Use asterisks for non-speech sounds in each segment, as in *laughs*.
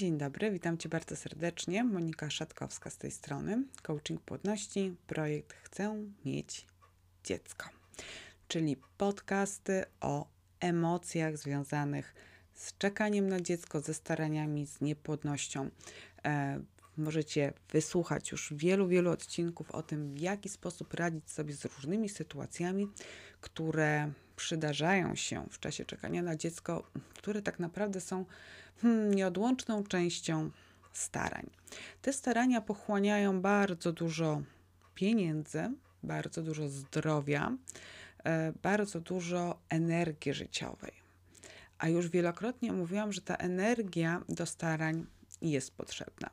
Dzień dobry, witam Cię bardzo serdecznie. Monika Szatkowska z tej strony. Coaching płodności, projekt Chcę mieć dziecko. Czyli podcasty o emocjach związanych z czekaniem na dziecko, ze staraniami, z niepłodnością. E, możecie wysłuchać już wielu, wielu odcinków o tym, w jaki sposób radzić sobie z różnymi sytuacjami, które przydarzają się w czasie czekania na dziecko, które tak naprawdę są hmm, nieodłączną częścią starań. Te starania pochłaniają bardzo dużo pieniędzy, bardzo dużo zdrowia, e, bardzo dużo energii życiowej. A już wielokrotnie mówiłam, że ta energia do starań jest potrzebna.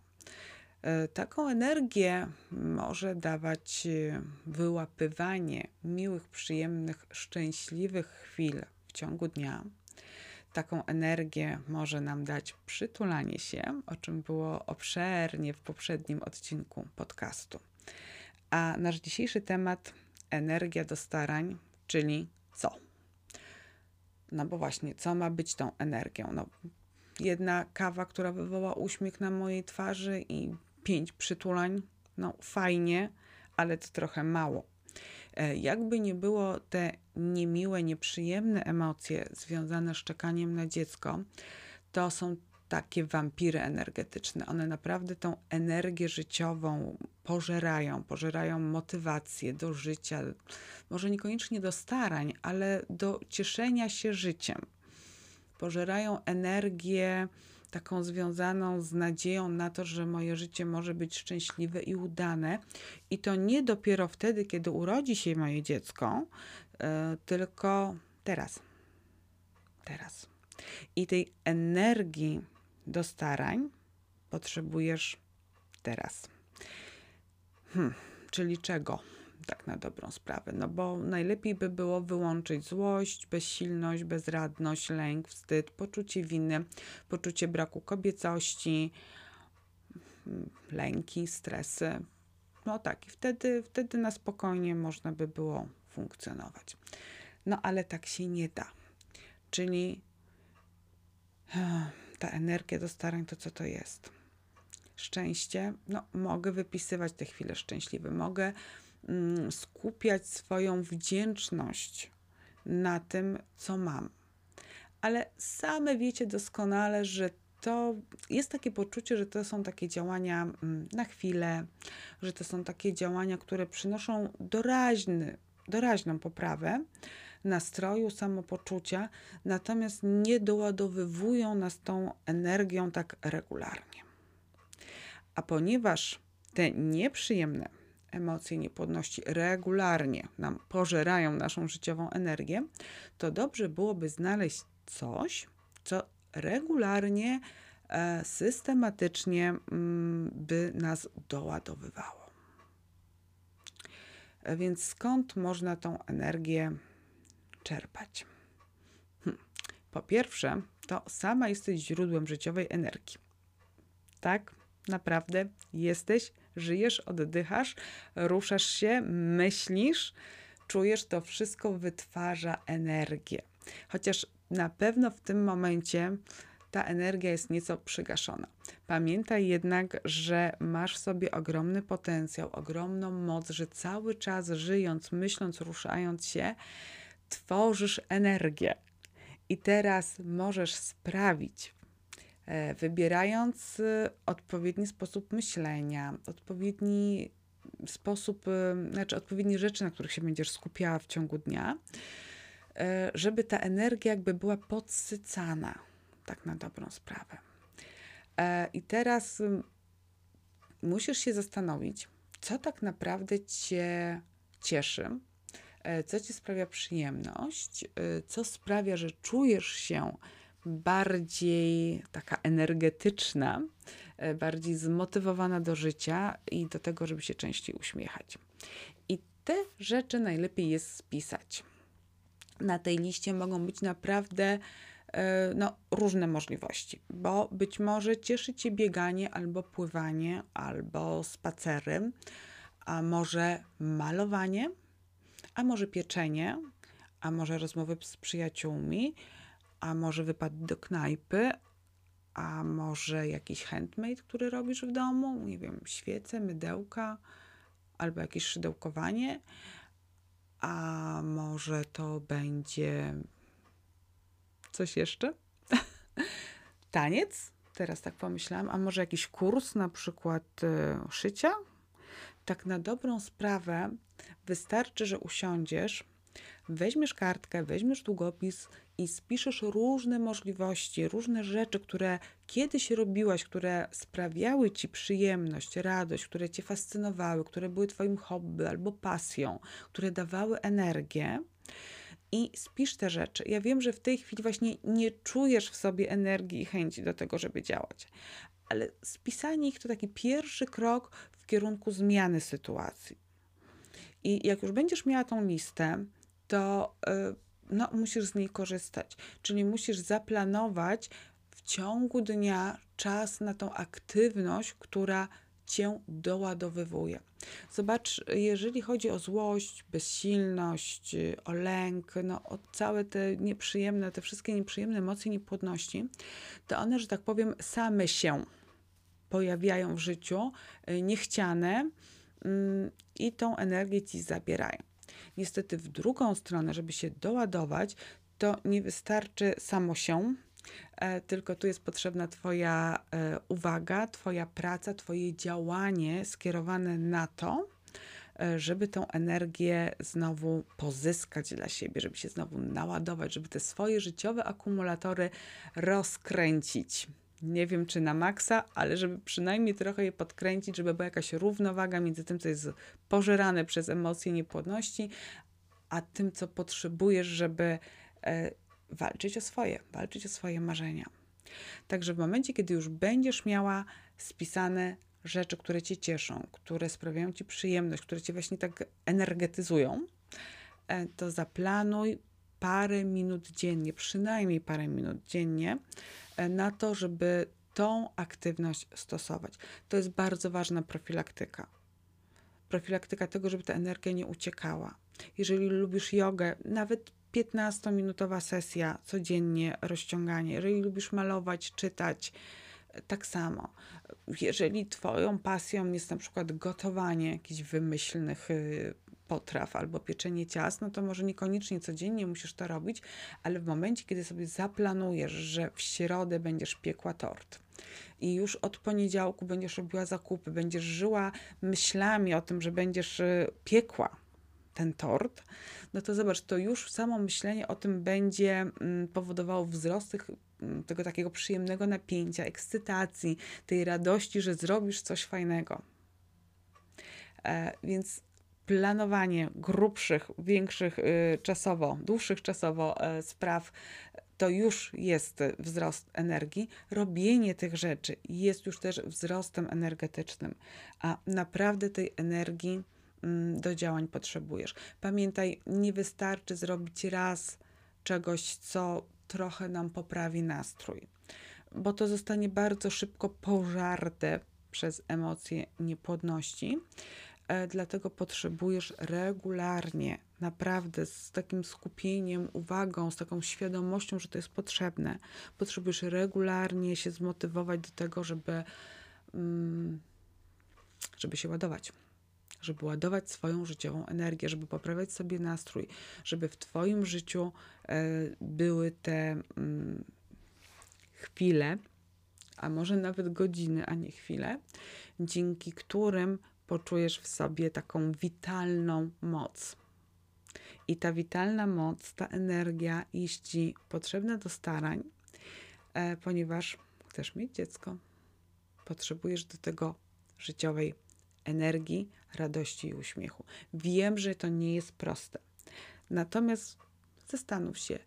E, taką energię może dawać e, wyłapywanie miłych, przyjemnych, szczęśliwych chwil w ciągu dnia. Taką energię może nam dać przytulanie się, o czym było obszernie w poprzednim odcinku podcastu. A nasz dzisiejszy temat energia do starań, czyli co? No bo właśnie, co ma być tą energią? No, jedna kawa, która wywoła uśmiech na mojej twarzy i pięć przytulań, no fajnie, ale to trochę mało. E, jakby nie było te niemiłe, nieprzyjemne emocje związane z czekaniem na dziecko, to są takie wampiry energetyczne. One naprawdę tą energię życiową pożerają, pożerają motywację do życia, może niekoniecznie do starań, ale do cieszenia się życiem. Pożerają energię taką związaną z nadzieją na to, że moje życie może być szczęśliwe i udane. I to nie dopiero wtedy, kiedy urodzi się moje dziecko, yy, tylko teraz. Teraz. I tej energii do starań potrzebujesz teraz. Hmm, czyli czego? Tak na dobrą sprawę. No bo najlepiej by było wyłączyć złość, bezsilność, bezradność, lęk, wstyd, poczucie winy, poczucie braku kobiecości, lęki, stresy. No tak, i wtedy, wtedy na spokojnie można by było funkcjonować. No ale tak się nie da. Czyli *sighs* ta energia do starań, to co to jest? Szczęście, no mogę wypisywać te chwile szczęśliwe, mogę skupiać swoją wdzięczność na tym, co mam. Ale same wiecie doskonale, że to jest takie poczucie, że to są takie działania mm, na chwilę, że to są takie działania, które przynoszą doraźny, doraźną poprawę nastroju, samopoczucia, natomiast nie doładowywują nas tą energią tak regularnie. A ponieważ te nieprzyjemne emocje niepłodności regularnie nam pożerają naszą życiową energię, to dobrze byłoby znaleźć coś, co regularnie, e, systematycznie mm, by nas doładowywało. E, więc skąd można tą energię czerpać? Hm. Po pierwsze, to sama jesteś źródłem życiowej energii. Tak, naprawdę jesteś żyjesz, oddychasz, ruszasz się, myślisz, czujesz, to wszystko wytwarza energię. Chociaż na pewno w tym momencie ta energia jest nieco przygaszona. Pamiętaj jednak, że masz w sobie ogromny potencjał, ogromną moc, że cały czas żyjąc, myśląc, ruszając się, tworzysz energię. I teraz możesz sprawić wybierając y, odpowiedni sposób myślenia, odpowiedni sposób, y, znaczy odpowiednie rzeczy, na których się będziesz skupiała w ciągu dnia, e, żeby ta energia jakby była podsycana, tak na dobrą sprawę. E, I teraz y, musisz się zastanowić, co tak naprawdę cię cieszy, co ci sprawia przyjemność, co sprawia, że czujesz się bardziej taka energetyczna, e, bardziej zmotywowana do życia i do tego, żeby się częściej uśmiechać. I te rzeczy najlepiej jest spisać. Na tej liście mogą być naprawdę e, no, różne możliwości, bo być może cieszy Cię bieganie albo pływanie, albo spacery, a może malowanie, a może pieczenie, a może rozmowy z przyjaciółmi, a może wypad do knajpy, a może jakiś handmade, który robisz w domu, nie wiem, świece, mydełka albo jakieś szydełkowanie, a może to będzie coś jeszcze? *laughs* Taniec? Teraz tak pomyślałam, a może jakiś kurs na przykład y, szycia? Tak na dobrą sprawę wystarczy, że usiądziesz, weźmiesz kartkę, weźmiesz długopis i spiszesz różne możliwości, różne rzeczy, które kiedyś robiłaś, które sprawiały ci przyjemność, radość, które cię fascynowały, które były twoim hobby albo pasją, które dawały energię. I spisz te rzeczy. Ja wiem, że w tej chwili właśnie nie czujesz w sobie energii i chęci do tego, żeby działać, ale spisanie ich to taki pierwszy krok w kierunku zmiany sytuacji. I jak już będziesz miała tą listę, to y, no, musisz z niej korzystać. Czyli musisz zaplanować w ciągu dnia czas na tą aktywność, która cię doładowywuje. Zobacz, jeżeli chodzi o złość, bezsilność, o lęk, no, o całe te nieprzyjemne, te wszystkie nieprzyjemne emocje niepłodności, to one, że tak powiem, same się pojawiają w życiu, y, niechciane mm, i tą energię ci zabierają. Niestety w drugą stronę, żeby się doładować, to nie wystarczy samo się, e, tylko tu jest potrzebna Twoja e, uwaga, Twoja praca, Twoje działanie skierowane na to, e, żeby tą energię znowu pozyskać dla siebie, żeby się znowu naładować, żeby te swoje życiowe akumulatory rozkręcić nie wiem czy na maksa, ale żeby przynajmniej trochę je podkręcić, żeby była jakaś równowaga między tym, co jest pożerane przez emocje niepłodności, a tym, co potrzebujesz, żeby e, walczyć o swoje, walczyć o swoje marzenia. Także w momencie, kiedy już będziesz miała spisane rzeczy, które cię cieszą, które sprawiają ci przyjemność, które cię właśnie tak energetyzują, e, to zaplanuj parę minut dziennie, przynajmniej parę minut dziennie, E, na to, żeby tą aktywność stosować. To jest bardzo ważna profilaktyka. Profilaktyka tego, żeby ta energia nie uciekała. Jeżeli lubisz jogę, nawet 15-minutowa sesja codziennie rozciąganie. Jeżeli lubisz malować, czytać, tak samo. Jeżeli Twoją pasją jest na przykład gotowanie jakichś wymyślnych potraw albo pieczenie ciast, no to może niekoniecznie codziennie musisz to robić, ale w momencie, kiedy sobie zaplanujesz, że w środę będziesz piekła tort, i już od poniedziałku będziesz robiła zakupy, będziesz żyła myślami o tym, że będziesz y, piekła ten tort, no to zobacz, to już samo myślenie o tym będzie mm, powodowało wzrost tych, mm, tego takiego przyjemnego napięcia, ekscytacji, tej radości, że zrobisz coś fajnego. E, więc planowanie grubszych, większych y, czasowo, dłuższych czasowo y, spraw, to już jest wzrost energii. Robienie tych rzeczy jest już też wzrostem energetycznym, a naprawdę tej energii mm, do działań potrzebujesz. Pamiętaj, nie wystarczy zrobić raz czegoś, co trochę nam poprawi nastrój, bo to zostanie bardzo szybko pożarte przez emocje niepłodności. E, dlatego potrzebujesz regularnie, naprawdę z takim skupieniem, uwagą, z taką świadomością, że to jest potrzebne. Potrzebujesz regularnie się zmotywować do tego, żeby, mm, żeby się ładować. Żeby ładować swoją życiową energię, żeby poprawiać sobie nastrój, żeby w Twoim życiu e, były te mm, chwile, a może nawet godziny, a nie chwile, dzięki którym poczujesz w sobie taką witalną moc. I ta witalna moc, ta energia jest Ci potrzebna do starań, e, ponieważ chcesz mieć dziecko. Potrzebujesz do tego życiowej energii, radości i uśmiechu. Wiem, że to nie jest proste. Natomiast zastanów się,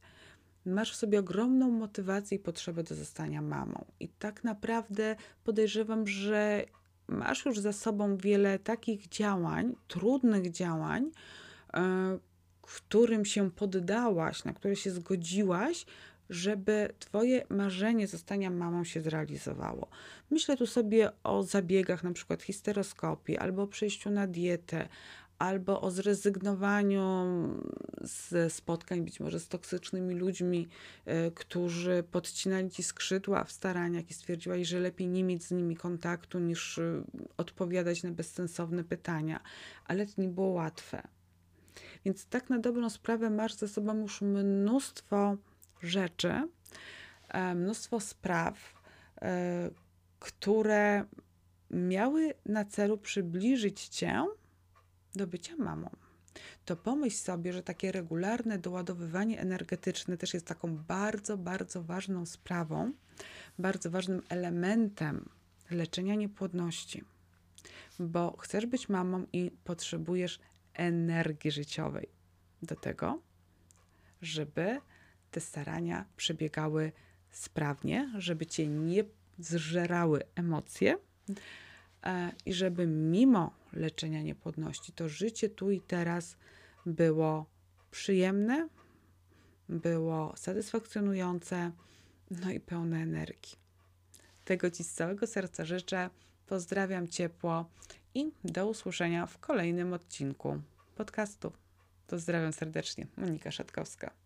masz w sobie ogromną motywację i potrzebę do zostania mamą. I tak naprawdę podejrzewam, że masz już za sobą wiele takich działań, trudnych działań, e, którym się poddałaś, na które się zgodziłaś, żeby Twoje marzenie zostania mamą się zrealizowało. Myślę tu sobie o zabiegach, na przykład histeroskopii, albo przejściu na dietę, albo o zrezygnowaniu ze spotkań, być może z toksycznymi ludźmi, y, którzy podcinali ci skrzydła w staraniach i stwierdziłaś, że lepiej nie mieć z nimi kontaktu niż y, odpowiadać na bezsensowne pytania, ale to nie było łatwe. Więc tak na dobrą sprawę masz ze sobą już mnóstwo rzeczy, e, mnóstwo spraw, e, które miały na celu przybliżyć cię do bycia mamą. To pomyśl sobie, że takie regularne doładowywanie energetyczne też jest taką bardzo, bardzo ważną sprawą, bardzo ważnym elementem leczenia niepłodności. Bo chcesz być mamą i potrzebujesz energii życiowej do tego, żeby te starania przebiegały sprawnie, żeby cię nie zżerały emocje i żeby mimo leczenia niepłodności to życie tu i teraz było przyjemne, było satysfakcjonujące, no i pełne energii. Tego Ci z całego serca życzę. Pozdrawiam ciepło i do usłyszenia w kolejnym odcinku podcastu. Pozdrawiam serdecznie, Monika Szatkowska.